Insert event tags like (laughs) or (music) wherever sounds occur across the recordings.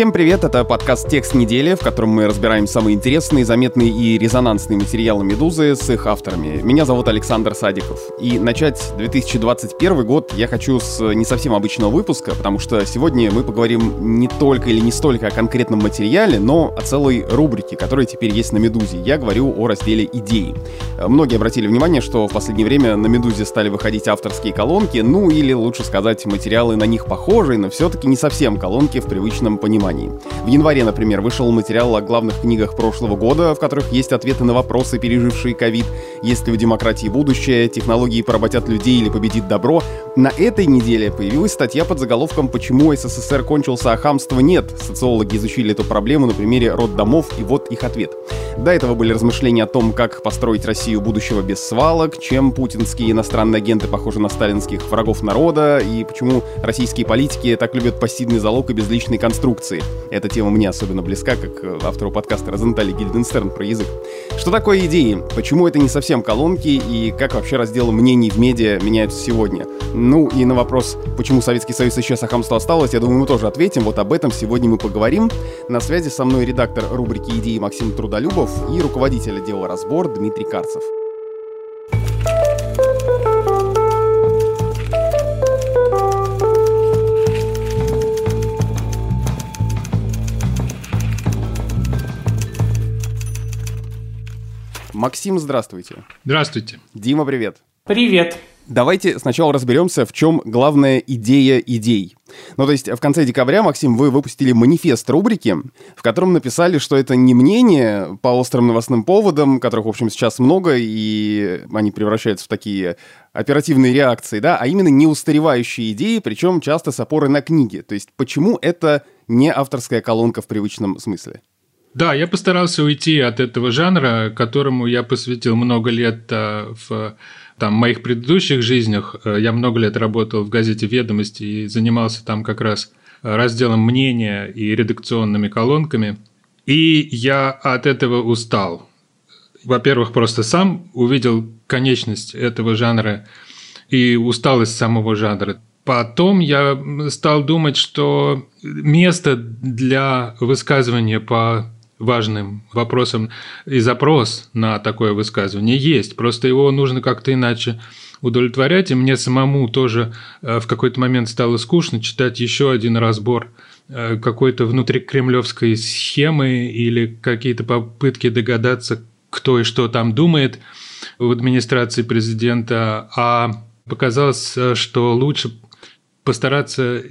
Всем привет, это подкаст «Текст недели», в котором мы разбираем самые интересные, заметные и резонансные материалы «Медузы» с их авторами. Меня зовут Александр Садиков. И начать 2021 год я хочу с не совсем обычного выпуска, потому что сегодня мы поговорим не только или не столько о конкретном материале, но о целой рубрике, которая теперь есть на «Медузе». Я говорю о разделе «Идеи». Многие обратили внимание, что в последнее время на «Медузе» стали выходить авторские колонки, ну или, лучше сказать, материалы на них похожие, но все-таки не совсем колонки в привычном понимании понимании. В январе, например, вышел материал о главных книгах прошлого года, в которых есть ответы на вопросы, пережившие ковид, есть ли у демократии будущее, технологии поработят людей или победит добро. На этой неделе появилась статья под заголовком «Почему СССР кончился, а хамства нет?». Социологи изучили эту проблему на примере роддомов, и вот их ответ. До этого были размышления о том, как построить Россию будущего без свалок, чем путинские иностранные агенты похожи на сталинских врагов народа, и почему российские политики так любят пассивный залог и безличные конструкции. Эта тема мне особенно близка, как э, автору подкаста Розентали Гильденстерн про язык. Что такое идеи? Почему это не совсем колонки? И как вообще раздел мнений в медиа меняются сегодня? Ну и на вопрос, почему Советский Союз исчез, а хамство осталось, я думаю, мы тоже ответим. Вот об этом сегодня мы поговорим. На связи со мной редактор рубрики «Идеи» Максим Трудолюбов и руководитель отдела «Разбор» Дмитрий Карцев. Максим, здравствуйте. Здравствуйте. Дима, привет. Привет. Давайте сначала разберемся, в чем главная идея идей. Ну, то есть в конце декабря, Максим, вы выпустили манифест рубрики, в котором написали, что это не мнение по острым новостным поводам, которых, в общем, сейчас много, и они превращаются в такие оперативные реакции, да, а именно неустаревающие идеи, причем часто с опорой на книги. То есть почему это не авторская колонка в привычном смысле? Да, я постарался уйти от этого жанра, которому я посвятил много лет э, в там, моих предыдущих жизнях. Э, я много лет работал в газете «Ведомости» и занимался там как раз разделом мнения и редакционными колонками. И я от этого устал. Во-первых, просто сам увидел конечность этого жанра и усталость самого жанра. Потом я стал думать, что место для высказывания по важным вопросом и запрос на такое высказывание есть. Просто его нужно как-то иначе удовлетворять. И мне самому тоже э, в какой-то момент стало скучно читать еще один разбор э, какой-то внутрикремлевской схемы или какие-то попытки догадаться, кто и что там думает в администрации президента. А показалось, э, что лучше постараться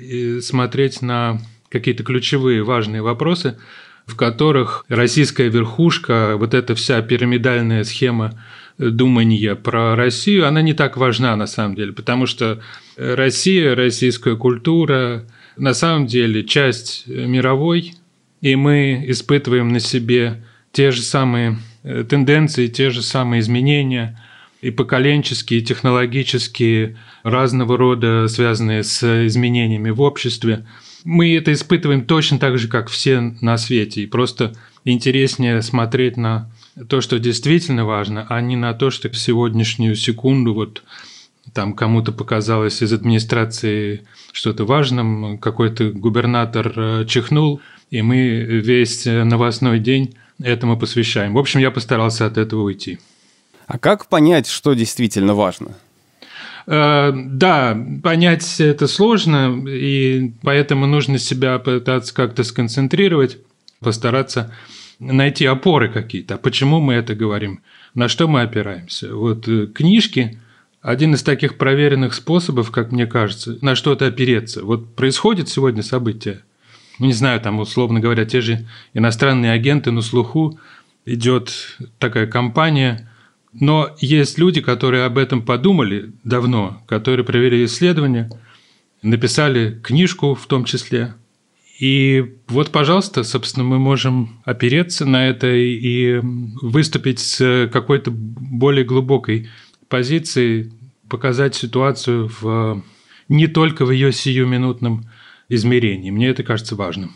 смотреть на какие-то ключевые важные вопросы – в которых российская верхушка, вот эта вся пирамидальная схема думания про Россию, она не так важна на самом деле, потому что Россия, российская культура на самом деле часть мировой, и мы испытываем на себе те же самые э, тенденции, те же самые изменения и поколенческие, и технологические, разного рода, связанные с изменениями в обществе – мы это испытываем точно так же, как все на свете. И просто интереснее смотреть на то, что действительно важно, а не на то, что в сегодняшнюю секунду вот там кому-то показалось из администрации что-то важным, какой-то губернатор э, чихнул, и мы весь новостной день этому посвящаем. В общем, я постарался от этого уйти. А как понять, что действительно важно? Э, да, понять это сложно, и поэтому нужно себя пытаться как-то сконцентрировать, постараться найти опоры какие-то. А почему мы это говорим? На что мы опираемся? Вот э, книжки – один из таких проверенных способов, как мне кажется, на что-то опереться. Вот происходит сегодня событие, ну, не знаю, там, условно говоря, те же иностранные агенты на слуху, идет такая кампания – но есть люди, которые об этом подумали давно, которые провели исследования, написали книжку в том числе. И вот, пожалуйста, собственно, мы можем опереться на это и выступить с какой-то более глубокой позиции, показать ситуацию в, не только в ее сиюминутном измерении. Мне это кажется важным.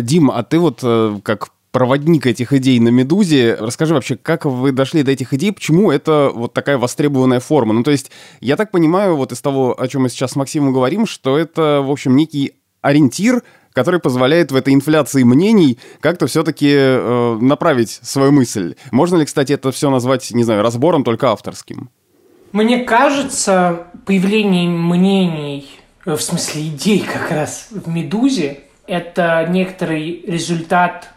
Дим, а ты вот э, как проводник этих идей на «Медузе». Расскажи вообще, как вы дошли до этих идей, почему это вот такая востребованная форма? Ну, то есть, я так понимаю, вот из того, о чем мы сейчас с Максимом говорим, что это, в общем, некий ориентир, который позволяет в этой инфляции мнений как-то все-таки э, направить свою мысль. Можно ли, кстати, это все назвать, не знаю, разбором только авторским? Мне кажется, появление мнений, э, в смысле идей как раз в «Медузе», это некоторый результат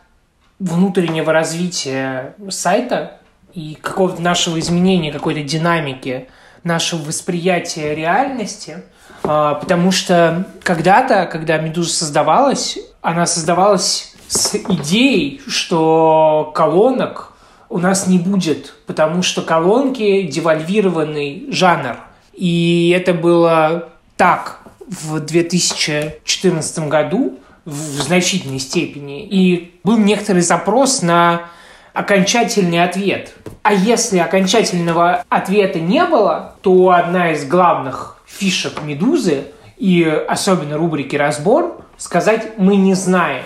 внутреннего развития сайта и какого-то нашего изменения, какой-то динамики нашего восприятия реальности – а, потому что когда-то, когда «Медуза» создавалась, она создавалась с идеей, что колонок у нас не будет, потому что колонки – девальвированный жанр. И это было так в 2014 году в значительной степени. И был некоторый запрос на окончательный ответ. А если окончательного ответа не было, то одна из главных фишек «Медузы» и особенно рубрики «Разбор» сказать «мы не знаем».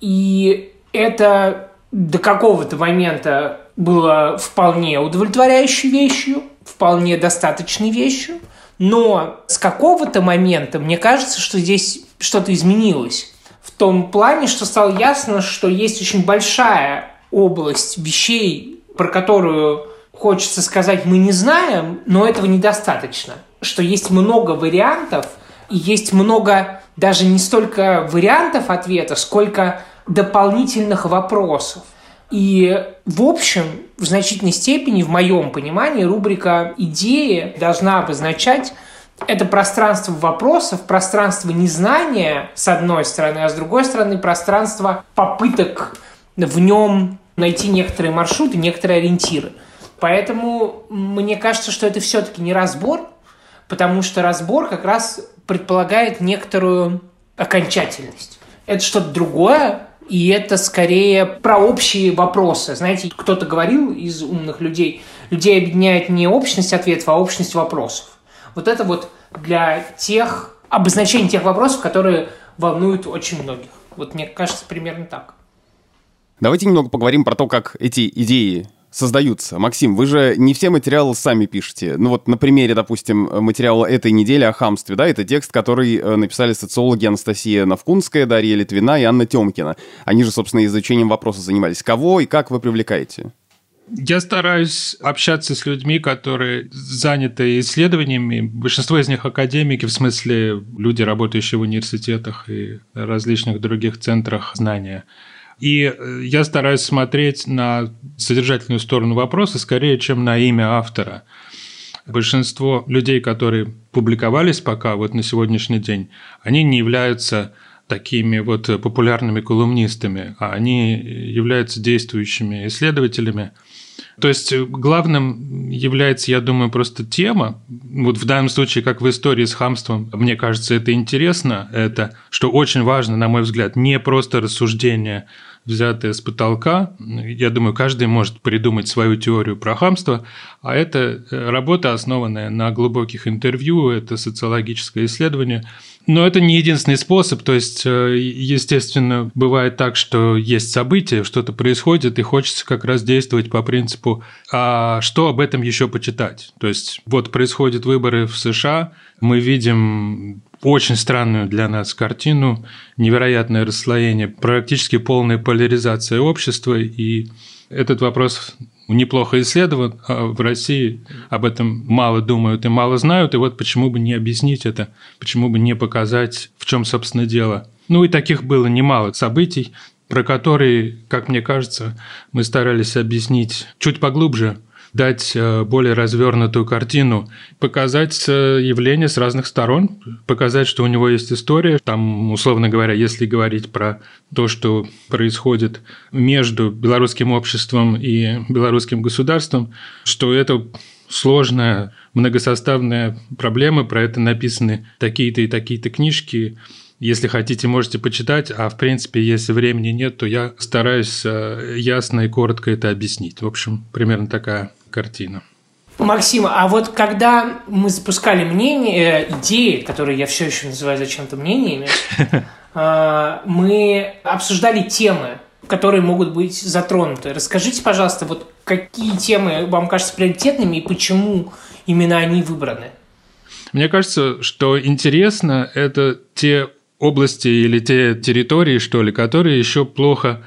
И это до какого-то момента было вполне удовлетворяющей вещью, вполне достаточной вещью, но с какого-то момента мне кажется, что здесь что-то изменилось. Том плане, что стало ясно, что есть очень большая область вещей, про которую хочется сказать «мы не знаем», но этого недостаточно что есть много вариантов, и есть много даже не столько вариантов ответа, сколько дополнительных вопросов. И, в общем, в значительной степени, в моем понимании, рубрика «Идеи» должна обозначать это пространство вопросов, пространство незнания, с одной стороны, а с другой стороны, пространство попыток в нем найти некоторые маршруты, некоторые ориентиры. Поэтому мне кажется, что это все-таки не разбор, потому что разбор как раз предполагает некоторую окончательность. Это что-то другое, и это скорее про общие вопросы. Знаете, кто-то говорил из умных людей, людей объединяет не общность ответов, а общность вопросов. Вот это вот для тех, обозначение тех вопросов, которые волнуют очень многих. Вот мне кажется, примерно так. Давайте немного поговорим про то, как эти идеи создаются. Максим, вы же не все материалы сами пишете. Ну вот на примере, допустим, материала этой недели о хамстве, да, это текст, который э, написали социологи Анастасия Навкунская, Дарья Литвина и Анна Темкина. Они же, собственно, изучением вопроса занимались. Кого и как вы привлекаете? Я стараюсь общаться с людьми, которые заняты исследованиями. Большинство из них академики, в смысле люди, работающие в университетах и различных других центрах знания. И э, я стараюсь смотреть на содержательную сторону вопроса скорее, чем на имя автора. Большинство людей, которые публиковались пока вот на сегодняшний день, они не являются такими вот популярными колумнистами, а они являются действующими исследователями – то есть э, главным является, я думаю, просто тема. Вот в данном случае, как в истории с хамством, мне кажется, это интересно. Это, что очень важно, на мой взгляд, не просто рассуждение взятое с потолка. Я думаю, каждый может придумать свою теорию про хамство, а это э, работа, основанная на глубоких интервью, это социологическое исследование – но это не единственный способ, то есть, э, естественно, бывает так, что есть события, что-то происходит, и хочется как раз действовать по принципу, а что об этом еще почитать? То есть, вот происходят выборы в США, мы видим очень странную для нас картину, невероятное расслоение, практически полная поляризация общества, и этот вопрос неплохо исследован, а в России об этом мало думают и мало знают, и вот почему бы не объяснить это, почему бы не показать, в чем, собственно, дело. Ну и таких было немало событий, про которые, как мне кажется, мы старались объяснить чуть поглубже – дать э, более развернутую картину, показать э, явление с разных сторон, показать, что у него есть история. Там, условно говоря, если говорить про то, что происходит между белорусским обществом и белорусским государством, что это сложная, многосоставная проблема, про это написаны такие-то и такие-то книжки, если хотите, можете почитать, а в принципе, если времени нет, то я стараюсь э, ясно и коротко это объяснить. В общем, примерно такая картина. Максим, а вот когда мы запускали мнение, э, идеи, которые я все еще называю зачем-то мнениями, э, (laughs) мы обсуждали темы, которые могут быть затронуты. Расскажите, пожалуйста, вот какие темы вам кажутся приоритетными и почему именно они выбраны? Мне кажется, что интересно это те области или те территории, что ли, которые еще плохо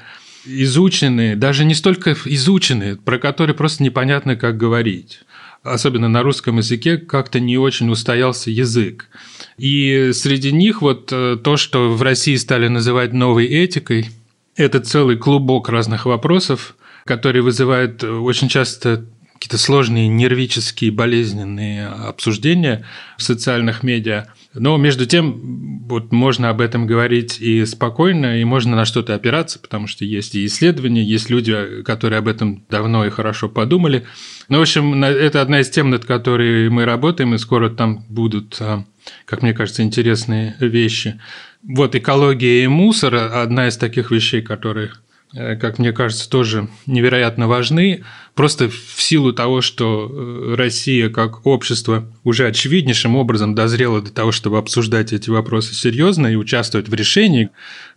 изучены, даже не столько изучены, про которые просто непонятно, как говорить. Особенно на русском языке как-то не очень устоялся язык. И среди них вот э, то, что в России стали называть новой этикой, это целый клубок разных вопросов, которые вызывают очень часто какие-то сложные нервические, болезненные обсуждения в социальных медиа. Но между тем, вот можно об этом говорить и спокойно, и можно на что-то опираться, потому что есть и исследования, есть люди, которые об этом давно и хорошо подумали. Ну, в общем, это одна из тем, над которой мы работаем, и скоро там будут, а, как мне кажется, интересные вещи. Вот экология и мусор – одна из таких вещей, которые как мне кажется, тоже невероятно важны. Просто в силу того, что э, Россия как общество уже очевиднейшим образом дозрела до того, чтобы обсуждать эти вопросы серьезно и участвовать в решении.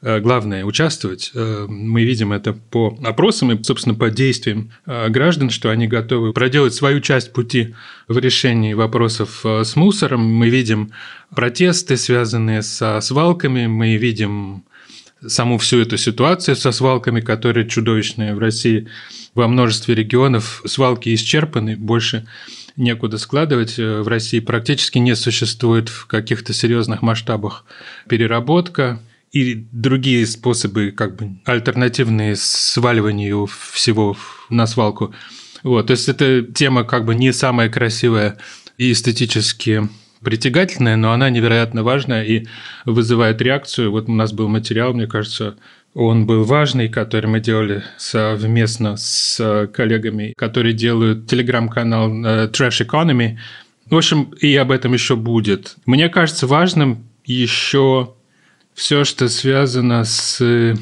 Э, главное – участвовать. Мы видим это по опросам и, собственно, по действиям граждан, что они готовы проделать свою часть пути в решении вопросов с мусором. Мы видим протесты, связанные со свалками, мы видим саму всю эту ситуацию со свалками, которая чудовищная в России. Во множестве регионов свалки исчерпаны, больше некуда складывать. В России практически не существует в каких-то серьезных масштабах переработка и другие способы, как бы альтернативные сваливанию всего на свалку. Вот, то есть эта тема как бы не самая красивая и эстетически притягательная, но она невероятно важная и вызывает реакцию. Вот у нас был материал, мне кажется, он был важный, который мы делали совместно с коллегами, которые делают телеграм-канал э, Trash Economy. В общем, и об этом еще будет. Мне кажется важным еще все, что связано с,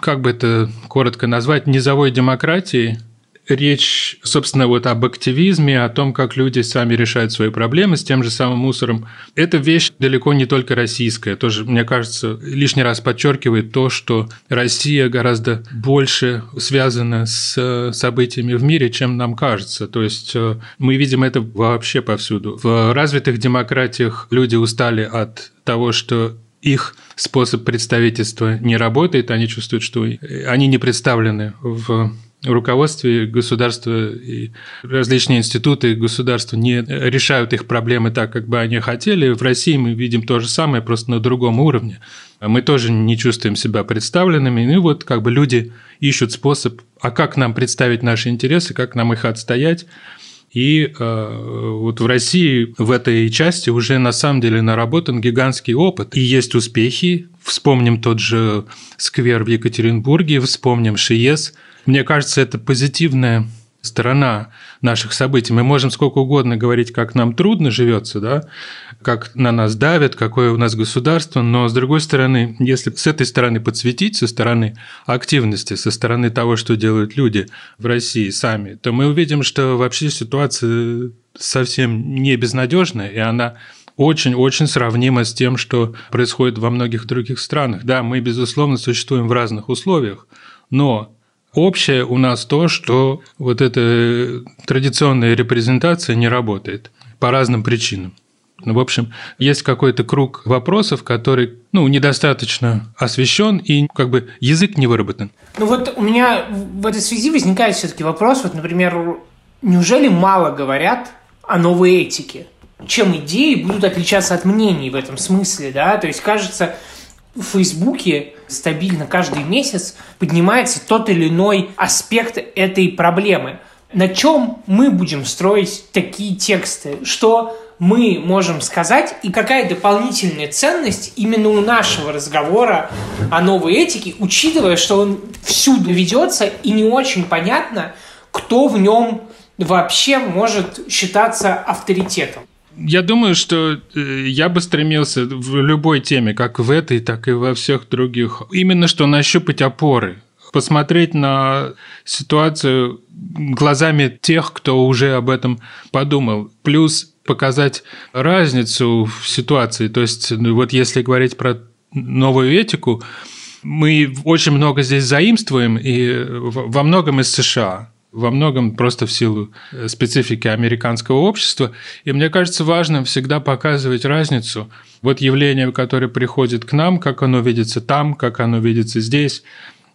как бы это коротко назвать, низовой демократией – речь, собственно, вот об активизме, о том, как люди сами решают свои проблемы с тем же самым мусором. Эта вещь далеко не только российская. Тоже, мне кажется, лишний раз подчеркивает то, что Россия гораздо больше связана с событиями в мире, чем нам кажется. То есть э, мы видим это вообще повсюду. В развитых демократиях люди устали от того, что их способ представительства не работает, они чувствуют, что они не представлены в руководстве государства и различные институты государства не решают их проблемы так, как бы они хотели. В России мы видим то же самое, просто на другом уровне. Мы тоже не чувствуем себя представленными. И вот как бы люди ищут способ, а как нам представить наши интересы, как нам их отстоять. И э, вот в России в этой части уже на самом деле наработан гигантский опыт. И есть успехи. Вспомним тот же сквер в Екатеринбурге, вспомним ШИЕС – мне кажется, это позитивная сторона наших событий. Мы можем сколько угодно говорить, как нам трудно живется, да, как на нас давят, какое у нас государство, но с другой стороны, если с этой стороны подсветить, со стороны активности, со стороны того, что делают люди в России сами, то мы увидим, что вообще ситуация совсем не безнадежная, и она очень-очень сравнима с тем, что происходит во многих других странах. Да, мы, безусловно, существуем в разных условиях, но Общее у нас то, что вот эта традиционная репрезентация не работает по разным причинам. Ну, в общем, есть какой-то круг вопросов, который ну, недостаточно освещен и как бы язык не выработан. Ну вот у меня в этой связи возникает все-таки вопрос, вот, например, неужели мало говорят о новой этике? Чем идеи будут отличаться от мнений в этом смысле, да? То есть, кажется, в Фейсбуке стабильно каждый месяц поднимается тот или иной аспект этой проблемы. На чем мы будем строить такие тексты? Что мы можем сказать и какая дополнительная ценность именно у нашего разговора о новой этике, учитывая, что он всюду ведется и не очень понятно, кто в нем вообще может считаться авторитетом. Я думаю, что э, я бы стремился в любой теме, как в этой, так и во всех других, именно что нащупать опоры, посмотреть на ситуацию глазами тех, кто уже об этом подумал. Плюс показать разницу в ситуации. То есть, ну, вот если говорить про новую этику, мы очень много здесь заимствуем, и во многом из США. Во многом просто в силу э, специфики американского общества. И мне кажется важным всегда показывать разницу. Вот явление, которое приходит к нам, как оно видится там, как оно видится здесь.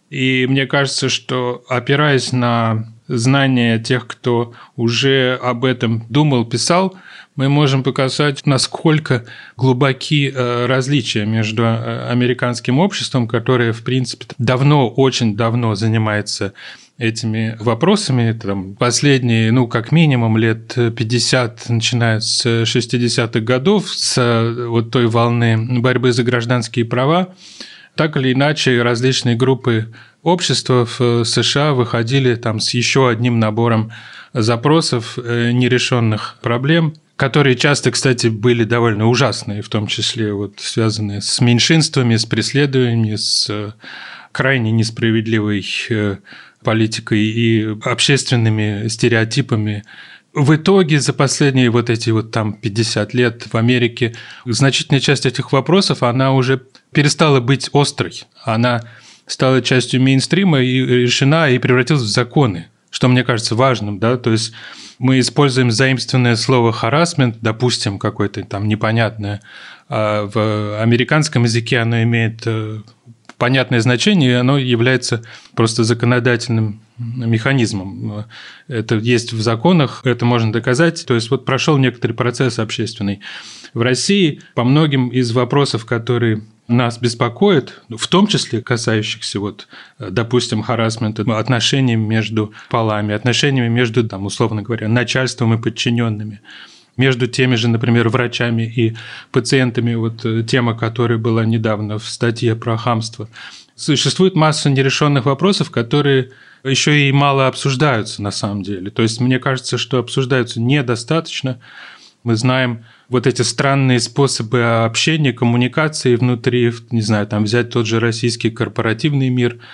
И мне кажется, что опираясь на знания тех, кто уже об этом думал, писал, мы можем показать, насколько глубоки э, различия между э, американским обществом, которое, в принципе, давно, очень давно занимается этими вопросами. Там, последние, ну, как минимум, лет 50, начиная с 60-х годов, с вот той волны борьбы за гражданские права, так или иначе различные группы общества в США выходили там с еще одним набором запросов э, нерешенных проблем – которые часто, кстати, были довольно ужасные, в том числе вот связанные с меньшинствами, с преследованиями, с э, крайне несправедливой э, политикой и общественными стереотипами. В итоге за последние вот эти вот там 50 лет в Америке значительная часть этих вопросов, она уже перестала быть острой. Она стала частью мейнстрима и решена и превратилась в законы, что мне кажется важным, да, то есть мы используем заимственное слово харасмент, допустим, какое-то там непонятное, а в американском языке оно имеет э, понятное значение, оно является просто законодательным механизмом. Это есть в законах, это можно доказать. То есть вот прошел некоторый процесс общественный. В России по многим из вопросов, которые нас беспокоит, в том числе касающихся, вот, допустим, харасмента, отношениями между полами, отношениями между, там, условно говоря, начальством и подчиненными, между теми же, например, врачами и пациентами, вот э, тема, которая была недавно в статье про хамство. Существует масса нерешенных вопросов, которые еще и мало обсуждаются на самом деле. То есть мне кажется, что обсуждаются недостаточно. Мы знаем вот эти странные способы общения, коммуникации внутри, не знаю, там взять тот же российский корпоративный мир –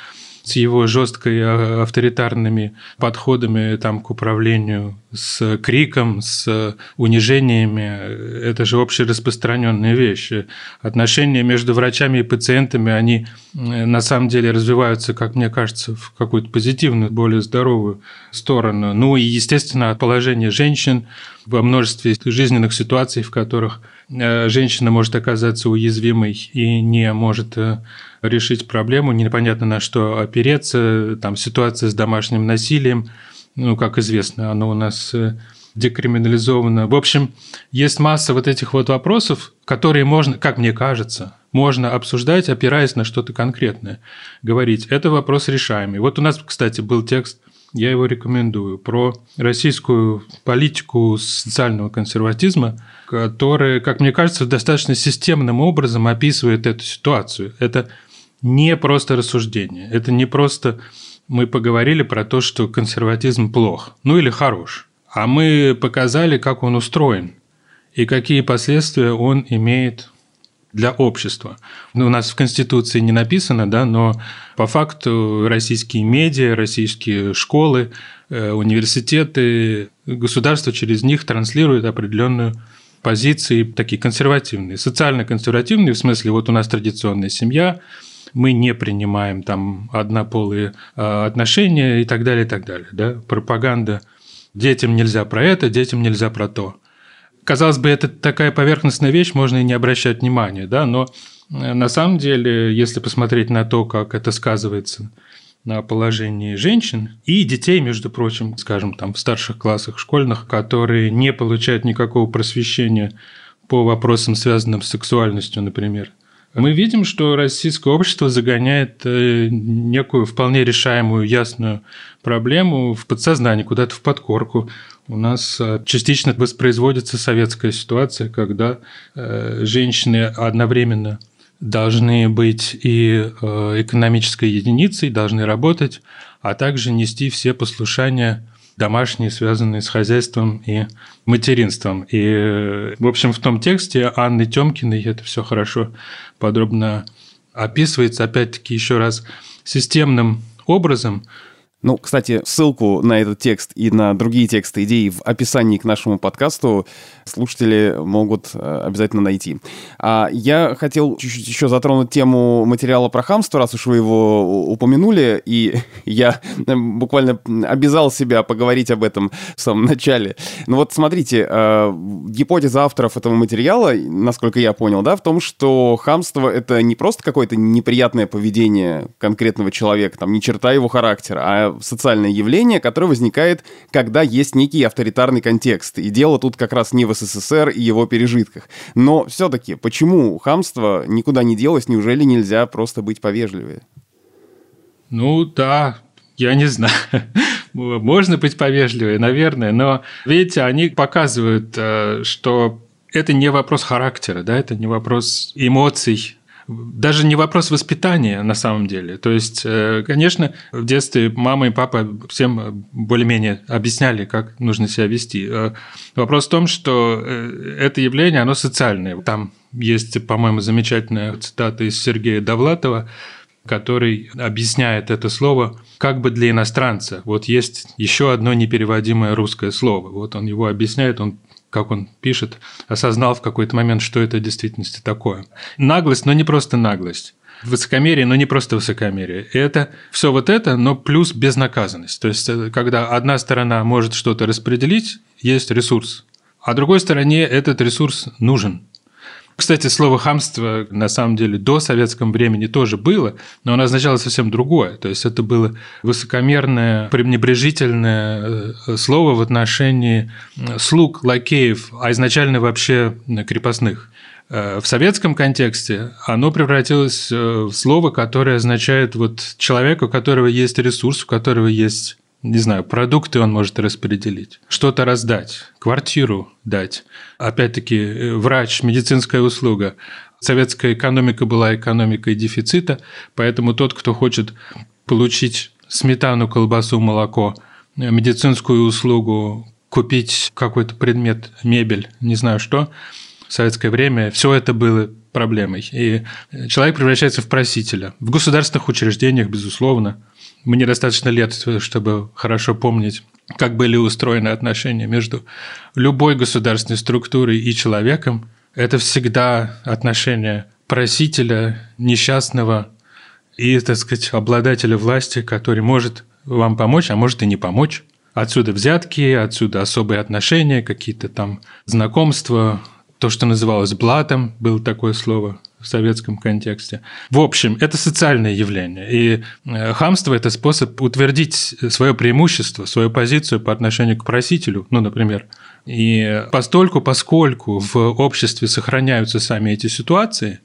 с его жесткой а, авторитарными подходами там, к управлению, с криком, с унижениями. Это же общераспространенные вещи. Отношения между врачами и пациентами, они на самом деле развиваются, как мне кажется, в какую-то позитивную, более здоровую сторону. Ну и, естественно, положение женщин во множестве жизненных ситуаций, в которых э, женщина может оказаться уязвимой и не может э, решить проблему, непонятно на что опереться, там ситуация с домашним насилием, ну, как известно, оно у нас э, декриминализовано. В общем, есть масса вот этих вот вопросов, которые можно, как мне кажется, можно обсуждать, опираясь на что-то конкретное. Говорить, это вопрос решаемый. Вот у нас, кстати, был текст, я его рекомендую, про российскую политику социального консерватизма, которая, как мне кажется, достаточно системным образом описывает эту ситуацию. Это не просто рассуждение, это не просто мы поговорили про то, что консерватизм плох, ну или хорош, а мы показали, как он устроен и какие последствия он имеет для общества. Ну, у нас в Конституции не написано, да, но по факту российские медиа, российские школы, э, университеты, государство через них транслирует определенную позиции такие консервативные, социально консервативные, в смысле, вот у нас традиционная семья, мы не принимаем там однополые а, отношения и так далее, и так далее. Да? Пропаганда детям нельзя про это, детям нельзя про то. Казалось бы, это такая поверхностная вещь, можно и не обращать внимания, да, но э, на самом деле, если посмотреть на то, как это сказывается на положении женщин и детей, между прочим, скажем, там в старших классах школьных, которые не получают никакого просвещения по вопросам, связанным с сексуальностью, например – мы видим, что российское общество загоняет э, некую вполне решаемую, ясную проблему в подсознание, куда-то в подкорку. У нас э, частично воспроизводится советская ситуация, когда э, женщины одновременно должны быть и экономической единицей, должны работать, а также нести все послушания домашние, связанные с хозяйством и материнством. И, в общем, в том тексте Анны Тёмкиной это все хорошо подробно описывается, опять-таки, еще раз, системным образом. Ну, кстати, ссылку на этот текст и на другие тексты идеи в описании к нашему подкасту слушатели могут э, обязательно найти. А я хотел чуть-чуть еще затронуть тему материала про хамство, раз уж вы его упомянули, и (laughs) я буквально обязал себя поговорить об этом в самом начале. Ну вот смотрите, э, гипотеза авторов этого материала, насколько я понял, да, в том, что хамство — это не просто какое-то неприятное поведение конкретного человека, там, не черта его характера, а социальное явление, которое возникает, когда есть некий авторитарный контекст. И дело тут как раз не в СССР и его пережитках. Но все-таки, почему хамство никуда не делось? Неужели нельзя просто быть повежливее? Ну да, я не знаю. Можно быть повежливее, наверное, но видите, они показывают, э, что это не вопрос характера, да, это не вопрос эмоций, даже не вопрос воспитания на самом деле. То есть, э, конечно, в детстве мама и папа всем более-менее объясняли, как нужно себя вести. Э, вопрос в том, что э, это явление, оно социальное. Там есть, по-моему, замечательная цитата из Сергея Довлатова, который объясняет это слово как бы для иностранца. Вот есть еще одно непереводимое русское слово. Вот он его объясняет, он как он пишет, осознал в какой-то момент, что это в действительности такое. Наглость, но не просто наглость. Высокомерие, но не просто высокомерие. Это все вот это, но плюс безнаказанность. То есть, э, когда одна сторона может что-то распределить, есть ресурс. А другой стороне этот ресурс нужен. Кстати, слово «хамство» на самом деле до советском времени тоже было, но оно означало совсем другое. То есть это было высокомерное, пренебрежительное э, слово в отношении слуг, лакеев, а изначально вообще крепостных. Э, в советском контексте оно превратилось э, в слово, которое означает вот человека, у которого есть ресурс, у которого есть не знаю, продукты он может распределить, что-то раздать, квартиру дать. Опять-таки, э, врач, медицинская услуга. Советская экономика была экономикой дефицита, поэтому тот, кто хочет получить сметану, колбасу, молоко, э, медицинскую услугу, купить какой-то предмет, мебель, не знаю что, в советское время все это было проблемой. И человек превращается в просителя. В государственных учреждениях, безусловно, мне достаточно лет, чтобы хорошо помнить, как были устроены отношения между любой государственной структурой и человеком. Это всегда отношения просителя, несчастного и, так сказать, обладателя власти, который может вам помочь, а может и не помочь. Отсюда взятки, отсюда особые отношения, какие-то там знакомства, то, что называлось блатом, было такое слово в советском контексте. В общем, это социальное явление. И э, хамство – это способ утвердить свое преимущество, свою позицию по отношению к просителю, ну, например. И постольку, поскольку в обществе сохраняются сами эти ситуации –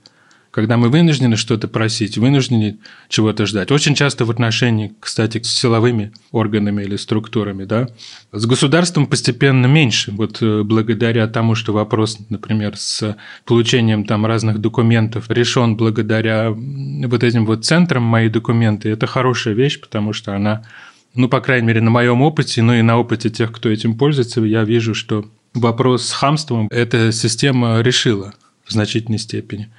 когда мы вынуждены что-то просить, вынуждены чего-то ждать. Очень часто в отношении, кстати, с силовыми органами или структурами, да, с государством постепенно меньше. Вот э, благодаря тому, что вопрос, например, с получением там разных документов решен благодаря вот этим вот центрам мои документы, это хорошая вещь, потому что она ну, по крайней мере, на моем опыте, ну и на опыте тех, кто этим пользуется, я вижу, что вопрос с хамством эта система решила в значительной степени.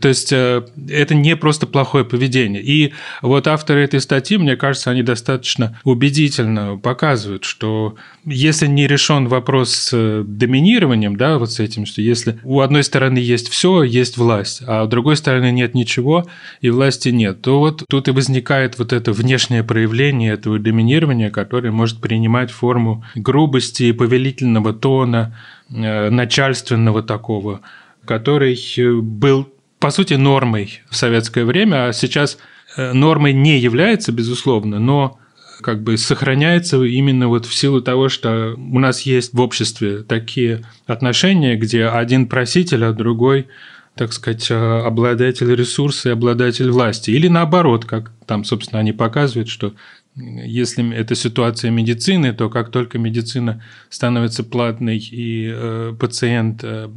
То есть э, это не просто плохое поведение. И вот авторы этой статьи, мне кажется, они достаточно убедительно показывают, что если не решен вопрос с доминированием, да, вот с этим, что если у одной стороны есть все, есть власть, а у другой стороны нет ничего и власти нет, то вот тут и возникает вот это внешнее проявление этого доминирования, которое может принимать форму грубости, повелительного тона, э, начальственного такого, который был по сути, нормой в советское время, а сейчас э, нормой не является, безусловно, но как бы сохраняется именно вот в силу того, что у нас есть в обществе такие отношения, где один проситель, а другой так сказать, э, обладатель ресурса и обладатель власти. Или наоборот, как там, собственно, они показывают, что если это ситуация медицины, то как только медицина становится платной и э, пациент э,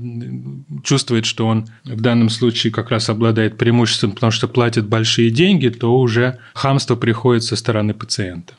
чувствует, что он в данном случае как раз обладает преимуществом, потому что платит большие деньги, то уже хамство приходит со стороны пациента.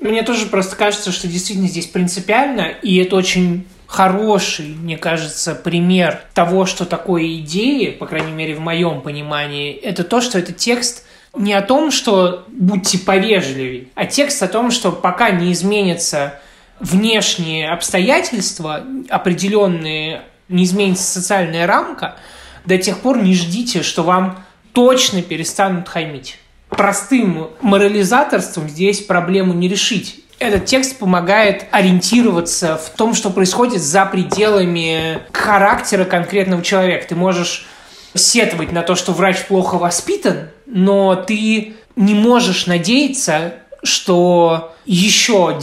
Мне тоже просто кажется, что действительно здесь принципиально, и это очень хороший, мне кажется, пример того, что такое идеи, по крайней мере, в моем понимании, это то, что этот текст не о том, что будьте повежливее, а текст о том, что пока не изменятся внешние обстоятельства, определенные, не изменится социальная рамка, до тех пор не ждите, что вам точно перестанут хамить. Простым морализаторством здесь проблему не решить. Этот текст помогает ориентироваться в том, что происходит за пределами характера конкретного человека. Ты можешь сетовать на то, что врач плохо воспитан, но ты не можешь надеяться, что еще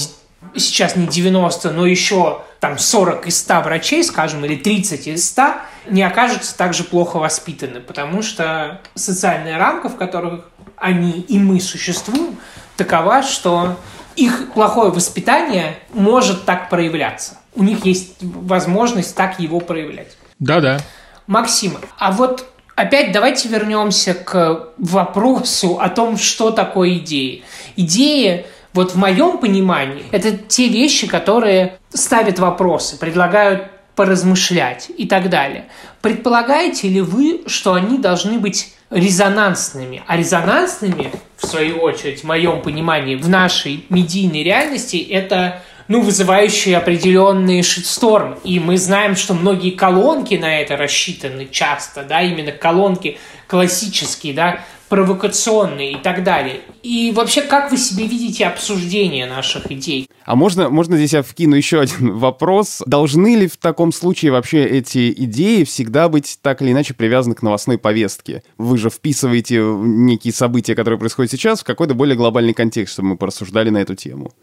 сейчас не 90, но еще там 40 из 100 врачей, скажем, или 30 из 100 не окажутся также плохо воспитаны, потому что социальная рамка, в которой они и мы существуем, такова, что их плохое воспитание может так проявляться. У них есть возможность так его проявлять. Да-да. Максим, а вот опять давайте вернемся к вопросу о том, что такое идеи. Идеи, вот в моем понимании, это те вещи, которые ставят вопросы, предлагают поразмышлять и так далее. Предполагаете ли вы, что они должны быть резонансными? А резонансными, в свою очередь, в моем понимании, в нашей медийной реальности, это ну, вызывающие определенный шитсторм. И мы знаем, что многие колонки на это рассчитаны часто, да, именно колонки классические, да, провокационные и так далее. И вообще, как вы себе видите обсуждение наших идей? А можно, можно здесь я вкину еще один (laughs) вопрос. Должны ли в таком случае вообще эти идеи всегда быть так или иначе привязаны к новостной повестке? Вы же вписываете некие события, которые происходят сейчас, в какой-то более глобальный контекст, чтобы мы порассуждали на эту тему.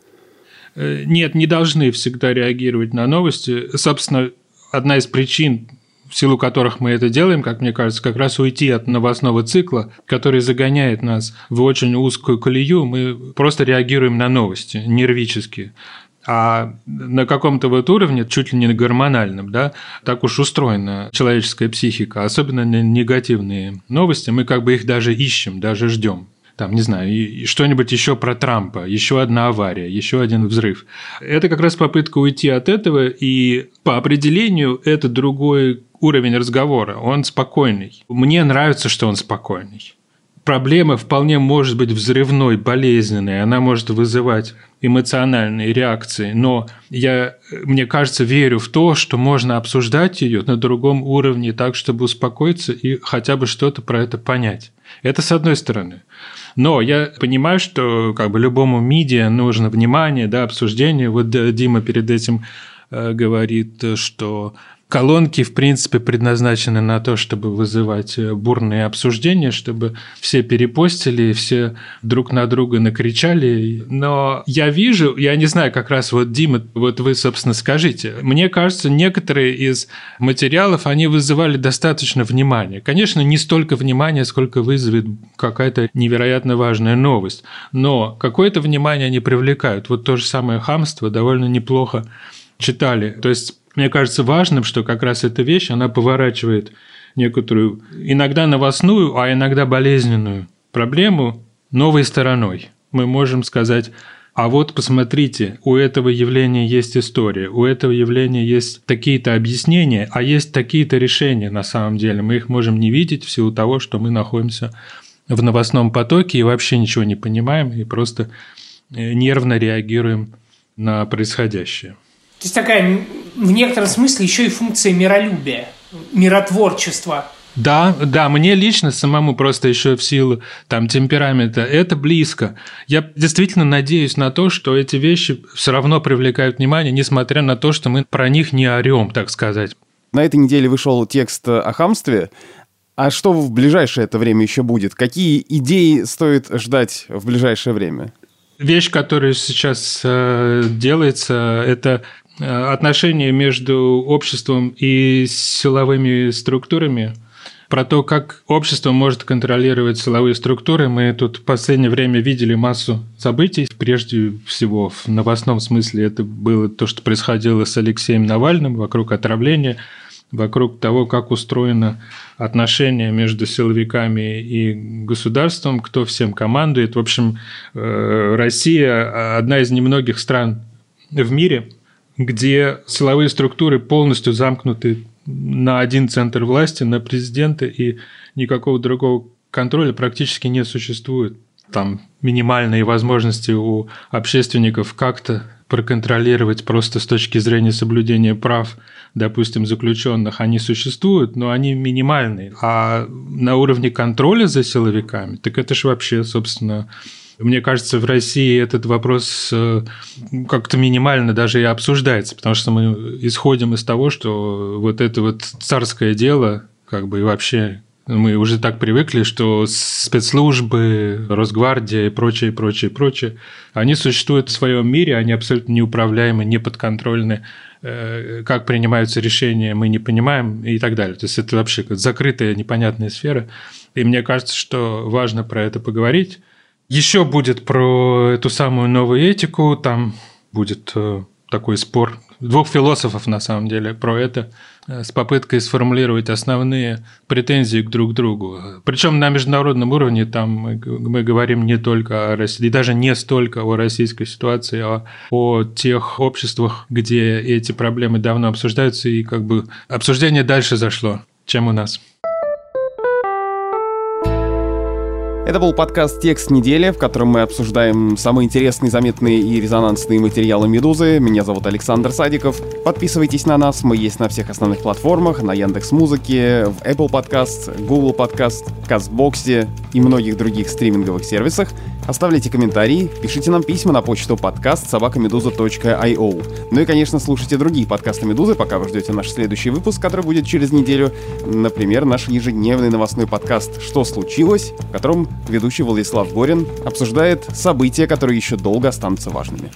Э, нет, не должны всегда реагировать на новости. Собственно, одна из причин в силу которых мы это делаем, как мне кажется, как раз уйти от новостного цикла, который загоняет нас в очень узкую колею, мы просто реагируем на новости нервически. А на каком-то вот уровне, чуть ли не гормональном, да, так уж устроена человеческая психика, особенно на негативные новости, мы как бы их даже ищем, даже ждем там, не знаю, и что-нибудь еще про Трампа, еще одна авария, еще один взрыв. Это как раз попытка уйти от этого, и по определению это другой уровень разговора, он спокойный. Мне нравится, что он спокойный. Проблема вполне может быть взрывной, болезненной, она может вызывать эмоциональные реакции, но я, мне кажется, верю в то, что можно обсуждать ее на другом уровне так, чтобы успокоиться и хотя бы что-то про это понять. Это с одной стороны. Но я понимаю, что как бы любому медиа нужно внимание, да, обсуждение. Вот Дима перед этим э, говорит, что Колонки, в принципе, предназначены на то, чтобы вызывать э, бурные обсуждения, чтобы все перепостили, все друг на друга накричали. Но я вижу, я не знаю, как раз вот, Дима, вот вы, собственно, скажите. Мне кажется, некоторые из материалов, они вызывали достаточно внимания. Конечно, не столько внимания, сколько вызовет какая-то невероятно важная новость. Но какое-то внимание они привлекают. Вот то же самое хамство довольно неплохо читали. То есть мне кажется важным, что как раз эта вещь, она поворачивает некоторую, иногда новостную, а иногда болезненную проблему новой стороной. Мы можем сказать, а вот посмотрите, у этого явления есть история, у этого явления есть такие-то объяснения, а есть такие-то решения на самом деле. Мы их можем не видеть в силу того, что мы находимся в новостном потоке и вообще ничего не понимаем и просто э, нервно реагируем на происходящее. То есть такая в некотором смысле еще и функция миролюбия, миротворчества. Да, да, мне лично самому просто еще в силу там темперамента это близко. Я действительно надеюсь на то, что эти вещи все равно привлекают внимание, несмотря на то, что мы про них не орем, так сказать. На этой неделе вышел текст о хамстве. А что в ближайшее это время еще будет? Какие идеи стоит ждать в ближайшее время? Вещь, которая сейчас э, делается, это отношения между обществом и силовыми структурами, про то, как общество может контролировать силовые структуры. Мы тут в последнее время видели массу событий. Прежде всего, в новостном смысле это было то, что происходило с Алексеем Навальным вокруг отравления, вокруг того, как устроено отношение между силовиками и государством, кто всем командует. В общем, э, Россия одна из немногих стран в мире – где силовые структуры полностью замкнуты на один центр власти, на президента, и никакого другого контроля практически не существует. Там минимальные возможности у общественников как-то проконтролировать просто с точки зрения соблюдения прав, допустим, заключенных, они существуют, но они минимальные. А на уровне контроля за силовиками, так это же вообще, собственно, мне кажется, в России этот вопрос э, как-то минимально даже и обсуждается, потому что мы исходим из того, что вот это вот царское дело, как бы и вообще мы уже так привыкли, что спецслужбы, Росгвардия и прочее, прочее, прочее, они существуют в своем мире, они абсолютно неуправляемы, неподконтрольны. Э, как принимаются решения, мы не понимаем и так далее. То есть это вообще закрытая, непонятная сфера. И мне кажется, что важно про это поговорить. Еще будет про эту самую новую этику, там будет э, такой спор двух философов, на самом деле, про это, э, с попыткой сформулировать основные претензии к друг другу. Причем на международном уровне там мы, мы говорим не только о России, и даже не столько о российской ситуации, а о тех обществах, где эти проблемы давно обсуждаются, и как бы обсуждение дальше зашло, чем у нас. Это был подкаст «Текст недели», в котором мы обсуждаем самые интересные, заметные и резонансные материалы «Медузы». Меня зовут Александр Садиков. Подписывайтесь на нас, мы есть на всех основных платформах, на Яндекс Музыке, в Apple Podcast, Google Podcast, Кастбоксе и многих других стриминговых сервисах. Оставляйте комментарии, пишите нам письма на почту подкаст собакамедуза.io. Ну и, конечно, слушайте другие подкасты «Медузы», пока вы ждете наш следующий выпуск, который будет через неделю. Например, наш ежедневный новостной подкаст «Что случилось?», в котором ведущий Владислав Горин обсуждает события, которые еще долго останутся важными.